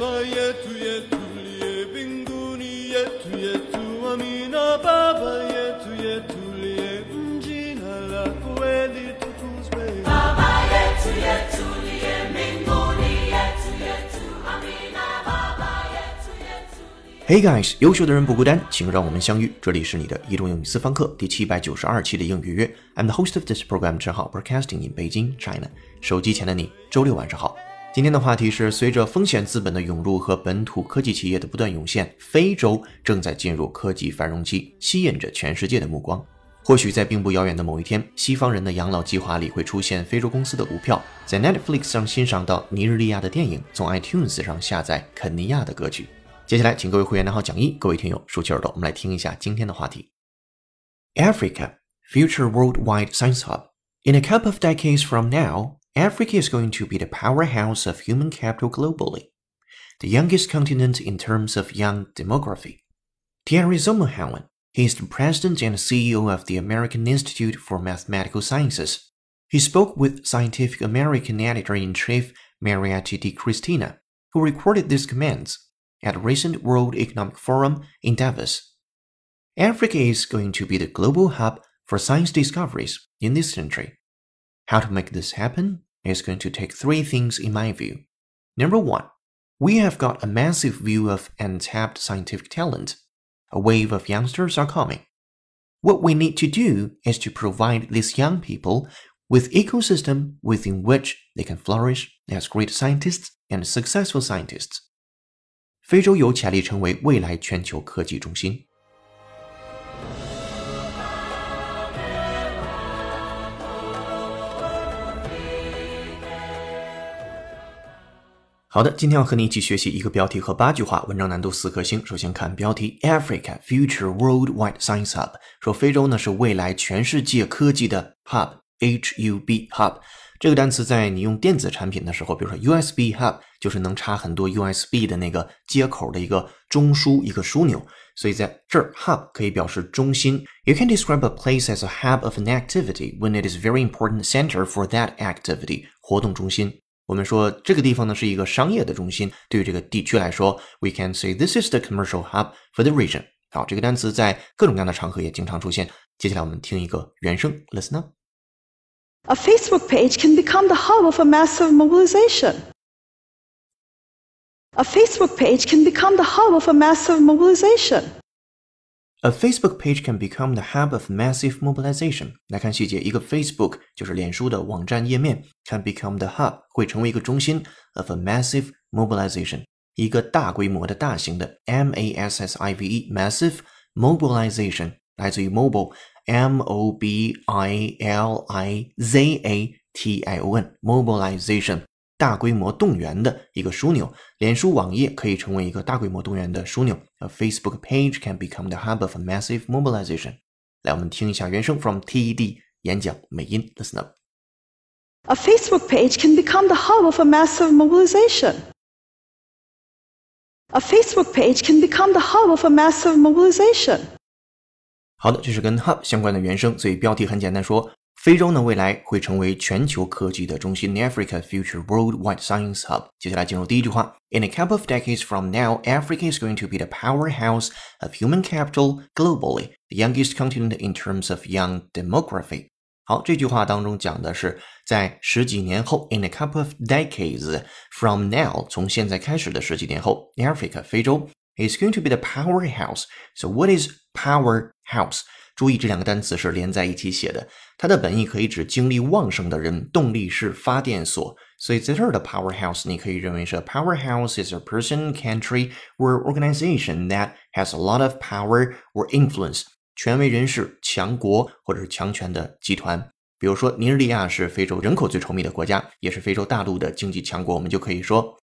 Hey guys，优秀的人不孤单，请让我们相遇。这里是你的移动英语私房课第七百九十二期的英语约。I'm the host of this program，陈浩，broadcasting in Beijing, China。手机前的你，周六晚上好。今天的话题是：随着风险资本的涌入和本土科技企业的不断涌现，非洲正在进入科技繁荣期，吸引着全世界的目光。或许在并不遥远的某一天，西方人的养老计划里会出现非洲公司的股票，在 Netflix 上欣赏到尼日利亚的电影，从 iTunes 上下载肯尼亚的歌曲。接下来，请各位会员拿好讲义，各位听友竖起耳朵，我们来听一下今天的话题。Africa, future worldwide science hub. In a couple of decades from now, Africa is going to be the powerhouse of human capital globally, the youngest continent in terms of young demography. Thierry Zomerhauen, he is the president and CEO of the American Institute for Mathematical Sciences. He spoke with Scientific American editor-in-chief Mariette Di Cristina, who recorded these comments at a recent World Economic Forum in Davos. Africa is going to be the global hub for science discoveries in this century. How to make this happen is going to take three things in my view. Number one, we have got a massive view of untapped scientific talent. A wave of youngsters are coming. What we need to do is to provide these young people with ecosystem within which they can flourish as great scientists and successful scientists. 非洲有潜力成为未来全球科技中心。 好的，今天要和你一起学习一个标题和八句话，文章难度四颗星。首先看标题：Africa Future Worldwide Science Hub，说非洲呢是未来全世界科技的 hub，H U B hub。这个单词在你用电子产品的时候，比如说 USB hub，就是能插很多 USB 的那个接口的一个中枢、一个枢纽。所以在这儿，hub 可以表示中心。You can describe a place as a hub of an activity when it is very important center for that activity，活动中心。我们说这个地方呢是一个商业的中心，对于这个地区来说，we can say this is the commercial hub for the region。好，这个单词在各种各样的场合也经常出现。接下来我们听一个原声，listen up。 A Facebook page can become the hub of a massive mobilization. A Facebook page can become the hub of a massive mobilization. A Facebook page can become the hub of massive mobilization。来看细节，一个 Facebook 就是脸书的网站页面，can become the hub 会成为一个中心 of a massive mobilization，一个大规模的、大型的 M A S S I V E massive mobilization 来自于 mobile M O B I L I Z A T I O N mobilization 大规模动员的一个枢纽。脸书网页可以成为一个大规模动员的枢纽。A Facebook page can become the hub of a massive mobilization。来，我们听一下原声 from TED 演讲美音，listen up。 A Facebook page can become the hub of a massive mobilization. A Facebook page can become the hub of a massive mobilization. 好的，这是跟 hub 相关的原声，所以标题很简单说， 非洲呢未来会成为全球科技的中心，Africa future worldwide science hub。接下来进入第一句话，In a couple of decades from now, Africa is going to be the powerhouse of human capital globally, the youngest continent in terms of young demography。好，这句话当中讲的是在十几年后，in a couple of decades from now，从现在开始的十几年后，Africa 非洲 is going to be the powerhouse。So what is powerhouse？ 注意这两个单词是连在一起写的，它的本意可以指精力旺盛的人，动力是发电所。所以在这儿的 powerhouse，你可以认为是 powerhouse is a person, country or organization that has a lot of power or influence。权威人士、强国或者是强权的集团，比如说尼日利亚是非洲人口最稠密的国家，也是非洲大陆的经济强国，我们就可以说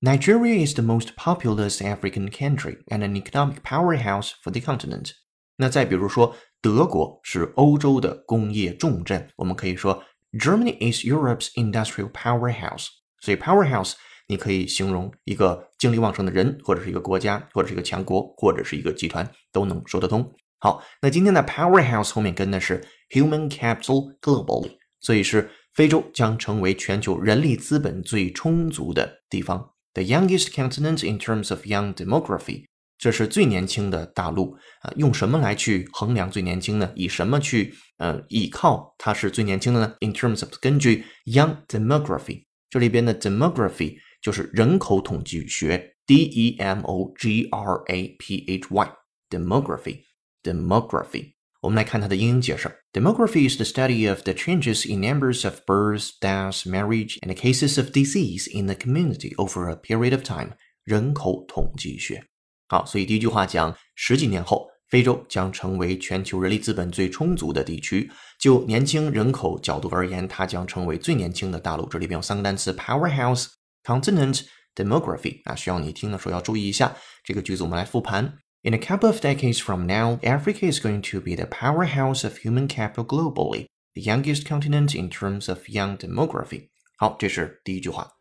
Nigeria is the most populous African country and an economic powerhouse for the continent。那再比如说， 德国是欧洲的工业重镇，我们可以说 Germany is Europe's industrial powerhouse。所以 powerhouse 你可以形容一个精力旺盛的人，或者是一个国家，或者是一个强国，或者是一个集团，都能说得通。好，那今天的 powerhouse 后面跟的是 human capital globally，所以是非洲将成为全球人力资本最充足的地方。the youngest continent in terms of young demography，这是最年轻的大陆啊。用什么来去衡量最年轻呢？以什么去呃依靠它是最年轻的呢？In terms of 根据 young demography，这里边的 demography 就是人口统计学，D E M O G R A P H Y，demography，demography。我们来看它的英英解释：Demography is the study of the changes in numbers of births, deaths, marriage, and cases of disease in the community over a period of time。人口统计学。 好，所以第一句话讲，十几年后，非洲将成为全球人力资本最充足的地区。就年轻人口角度而言，它将成为最年轻的大陆。这里边有三个单词：powerhouse、continent、demography。啊，需要你听的时候要注意一下这个句子。我们来复盘。In a couple of decades from now, Africa is going to be the powerhouse of human capital globally, the youngest continent in terms of young demography. 好，这是第一句话。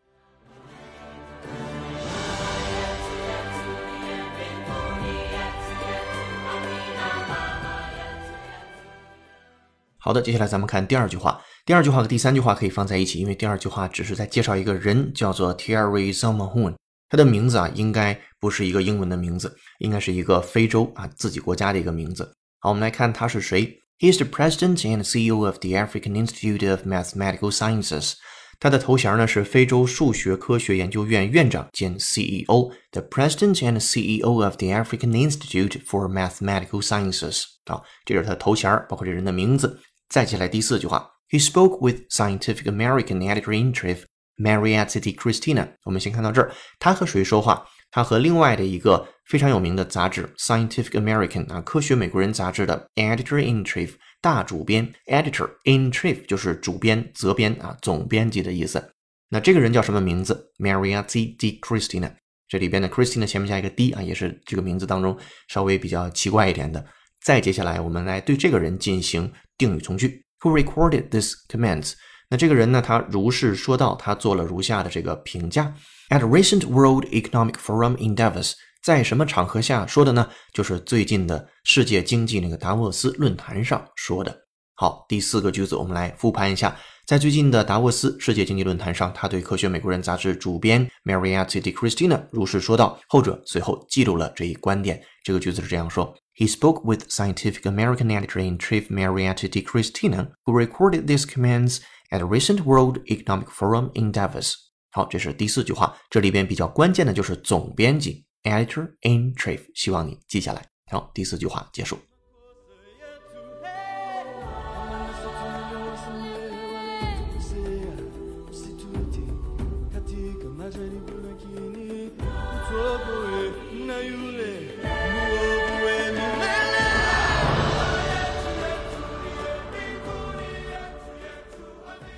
好的，接下来咱们看第二句话。第二句话和第三句话可以放在一起，因为第二句话只是在介绍一个人，叫做 Terry Zomahun。他的名字啊，应该不是一个英文的名字，应该是一个非洲啊自己国家的一个名字。好，我们来看他是谁。He is the president and CEO of the African Institute of Mathematical Sciences。他的头衔呢是非洲数学科学研究院院长兼 CEO。The president and CEO of the African Institute for Mathematical Sciences。啊，这是他的头衔，包括这人的名字。再接下来第四句话，He spoke with Scientific American editor-in-chief Marietta de Christina，我们先看到这儿。他和谁说话？他和另外的一个非常有名的杂志《Scientific American》啊，科学美国人杂志的 Editor in Chief 大主编。Editor in Chief 就是主编、责编啊，总编辑的意思。那这个人叫什么名字？Marietta de Christina。这里边的 Christina 前面加一个 d 啊，也是这个名字当中稍微比较奇怪一点的。再接下来，我们来对这个人进行定语从句。Who recorded this comments？那这个人呢？他如是说道，他做了如下的这个评价：At recent World Economic Forum in Davos，在什么场合下说的呢？就是最近的世界经济那个达沃斯论坛上说的。好，第四个句子我们来复盘一下，在最近的达沃斯世界经济论坛上，他对《科学美国人》杂志主编 Marietta de Christina 如是说道，后者随后记录了这一观点。这个句子是这样说 ：He spoke with Scientific American editor-in-chief Marietta de Christina, who recorded these comments. At a recent World Economic Forum in Davos，好，这是第四句话。这里边比较关键的就是总编辑 （Editor in Chief），希望你记下来。好，第四句话结束。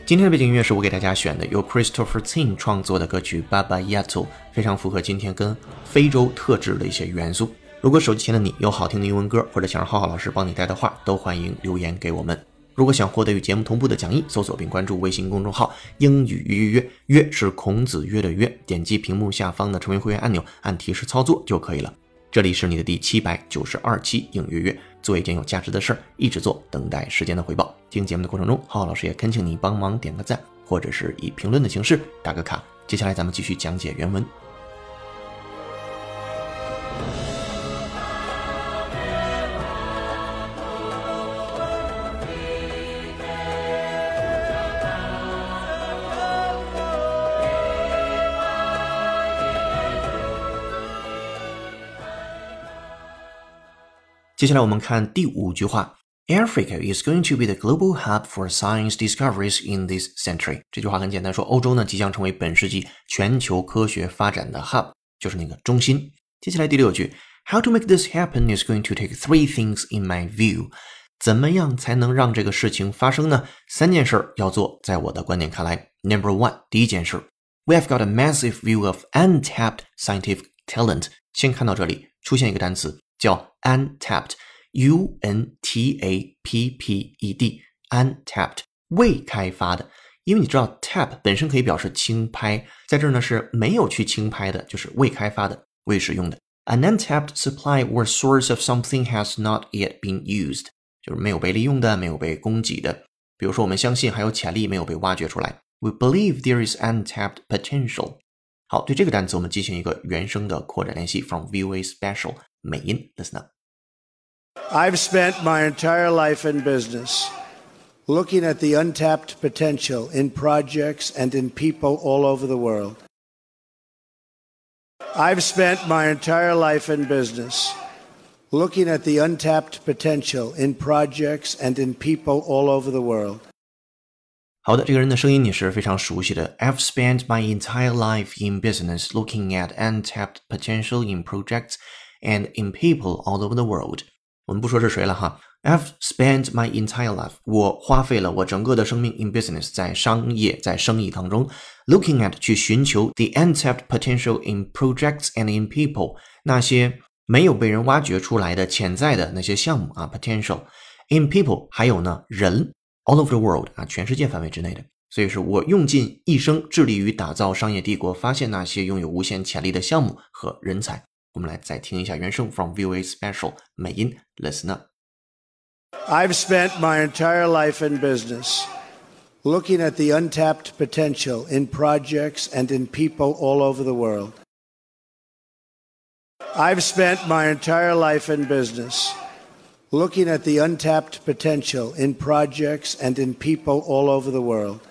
今天的背景音乐是我给大家选的，由 Christopher Tin 创作的歌曲《Baba Yato》，非常符合今天跟非洲特质的一些元素。如果手机前的你有好听的英文歌，或者想让浩浩老师帮你带的话，都欢迎留言给我们。如果想获得与节目同步的讲义，搜索并关注微信公众号“英语预约约”，约是孔子约的约，点击屏幕下方的成为会员按钮，按提示操作就可以了。这里是你的第七百九十二期影月月，做一件有价值的事儿，一直做，等待时间的回报。听节目的过程中，浩浩老师也恳请你帮忙点个赞，或者是以评论的形式打个卡。接下来咱们继续讲解原文。接下来我们看第五句话：Africa is going to be the global hub for science discoveries in this century。这句话很简单，说欧洲呢即将成为本世纪全球科学发展的 hub，就是那个中心。接下来第六句：How to make this happen is going to take three things in my view。怎么样才能让这个事情发生呢？三件事要做，在我的观点看来，Number one，第一件事，We have got a massive view of untapped scientific talent。先看到这里，出现一个单词。叫 untapped，u n t a p p e d，untapped 未开发的，因为你知道 tap 本身可以表示轻拍，在这儿呢是没有去轻拍的，就是未开发的、未使用的。An untapped supply or source of something has not yet been used，就是没有被利用的、没有被供给的。比如说，我们相信还有潜力没有被挖掘出来。We believe there is untapped potential。 好，对这个单词我们进行一个原声的扩展练习，from VOA Special 美音，listen up。 I've spent my entire life in business looking at the untapped potential in projects and in people all over the world. I've spent my entire life in business looking at the untapped potential in projects and in people all over the world. 好的，这个人的声音你是非常熟悉的。I've spent my entire life in business looking at untapped potential in projects and in people all over the world。我们不说是谁了哈。I've spent my entire life，我花费了我整个的生命 in business，在商业在生意当中，looking at 去寻求 the untapped potential in projects and in people，那些没有被人挖掘出来的潜在的那些项目啊，potential in people，还有呢人。all over the world 啊，全世界范围之内的。所以是我用尽一生致力于打造商业帝国，发现那些拥有无限潜力的项目和人才。我们来再听一下原声 from VOA Special 美音，listen up。 I've spent my entire life in business looking at the untapped potential in projects and in people all over the world. I've spent my entire life in business looking at the untapped potential in projects and in people all over the world.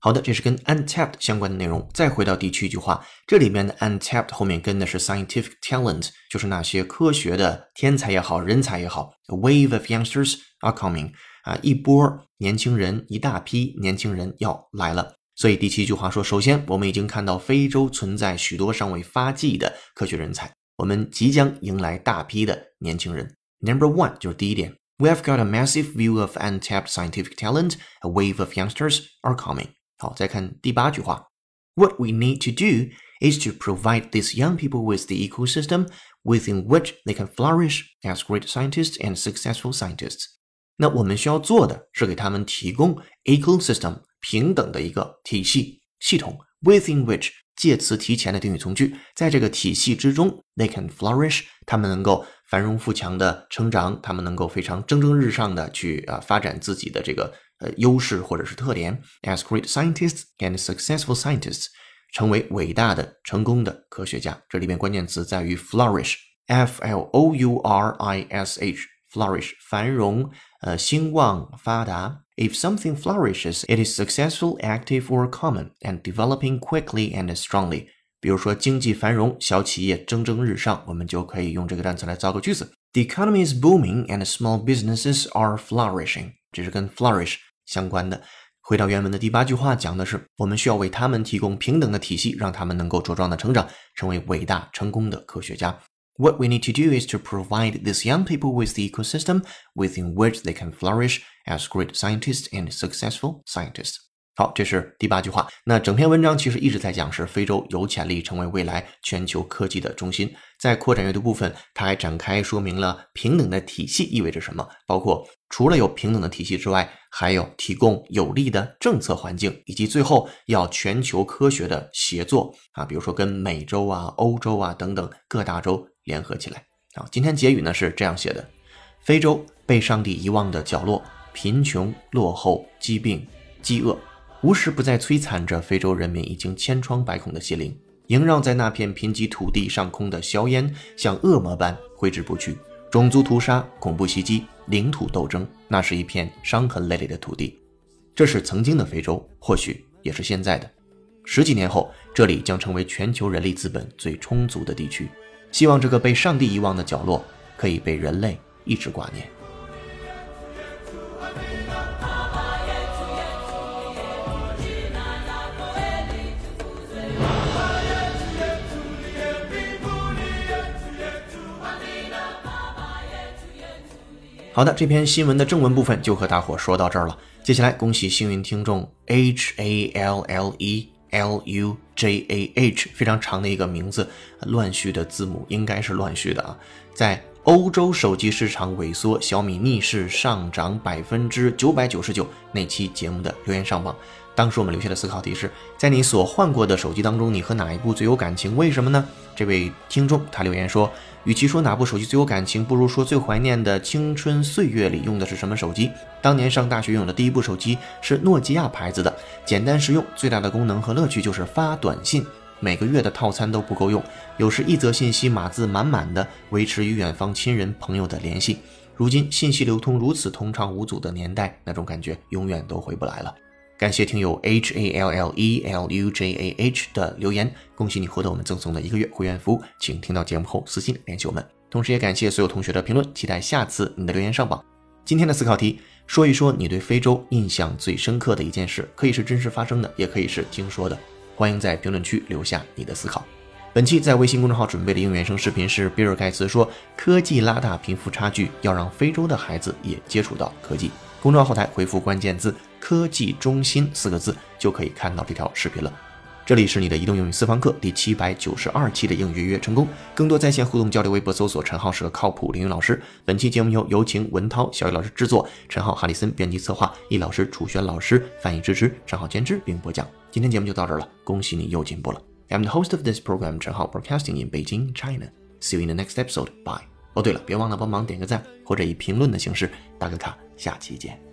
好的，这是跟 untapped 相关的内容。再回到第七句话，这里面的 untapped 后面跟的是 scientific talent，就是那些科学的天才也好，人才也好。A wave of youngsters are coming 啊，一波年轻人，一大批年轻人要来了。所以第七句话说，首先我们已经看到非洲存在许多尚未发迹的科学人才，我们即将迎来大批的年轻人。Number one 就是第一点，We have got a massive view of untapped scientific talent. A wave of youngsters are coming. 好，再看第八句话，What we need to do is to provide these young people with the ecosystem within which they can flourish as great scientists and successful scientists. 那我们需要做的是给他们提供 ecosystem 平等的一个体系系统，within which 介词提前的定语从句，在这个体系之中，they can flourish，他们能够繁荣富强的成长，他们能够非常蒸蒸日上的去啊发展自己的这个呃优势或者是特点，as great scientists and successful scientists，成为伟大的成功的科学家。这里边关键词在于 flourish，f l o u r i s h，flourish 繁荣，呃兴旺发达。If something flourishes, it is successful, active, or common, and developing quickly and strongly. 比如说经济繁荣，小企业蒸蒸日上，我们就可以用这个单词来造个句子。The economy is booming and small businesses are flourishing. 这是跟 flourish 相关的。回到原文的第八句话，讲的是我们需要为他们提供平等的体系，让他们能够茁壮的成长，成为伟大成功的科学家。What we need to do is to provide these young people with the ecosystem within which they can flourish as great scientists and successful scientists. 好，这是第八句话。那整篇文章其实一直在讲是非洲有潜力成为未来全球科技的中心。在扩展阅读部分，它还展开说明了平等的体系意味着什么，包括除了有平等的体系之外，还有提供有利的政策环境，以及最后要全球科学的协作啊，比如说跟美洲啊、欧洲啊等等各大洲联合起来啊。今天结语呢是这样写的：非洲被上帝遗忘的角落，贫穷、落后、疾病、饥饿。无时不在摧残着非洲人民已经千疮百孔的心灵，萦绕在那片贫瘠土地上空的硝烟，像恶魔般挥之不去。种族屠杀、恐怖袭击、领土斗争，那是一片伤痕累累的土地。这是曾经的非洲，或许也是现在的。十几年后，这里将成为全球人力资本最充足的地区。希望这个被上帝遗忘的角落，可以被人类一直挂念。好的，这篇新闻的正文部分就和大伙说到这儿了。接下来，恭喜幸运听众 H A L L E L U J A H，非常长的一个名字，乱序的字母应该是乱序的啊。在欧洲手机市场萎缩，小米逆势上涨百分之九百九十九那期节目的留言上榜。当时我们留下的思考题是：在你所换过的手机当中，你和哪一部最有感情？为什么呢？这位听众他留言说，与其说哪部手机最有感情，不如说最怀念的青春岁月里用的是什么手机。当年上大学用的第一部手机是诺基亚牌子的，简单实用，最大的功能和乐趣就是发短信。每个月的套餐都不够用，有时一则信息码字满满的，维持与远方亲人朋友的联系。如今信息流通如此通畅无阻的年代，那种感觉永远都回不来了。感谢听友 H A L L E L U J A H 的留言，恭喜你获得我们赠送的一个月会员服务，请听到节目后私信联系我们。同时也感谢所有同学的评论，期待下次你的留言上榜。今天的思考题，说一说你对非洲印象最深刻的一件事，可以是真实发生的，也可以是听说的。欢迎在评论区留下你的思考。本期在微信公众号准备的应援声视频是比尔盖茨说：“科技拉大贫富差距，要让非洲的孩子也接触到科技。”公众号后台回复关键字“科技中心”四个字，就可以看到这条视频了。这里是你的移动英语私房课第七百九十二期的应约约成功。更多在线互动交流，微博搜索“陈浩是个靠谱英语老师”。本期节目由有请文涛、小雨老师制作，陈浩、哈里森编辑策划，易老师、楚轩老师翻译支持，陈浩监制并播讲。今天节目就到这儿了，恭喜你又进步了。I'm the host of this program, 陈浩 Broadcasting in Beijing, China. See you in the next episode. Bye. 哦，对了，别忘了帮忙点个赞，或者以评论的形式打个卡。下期见。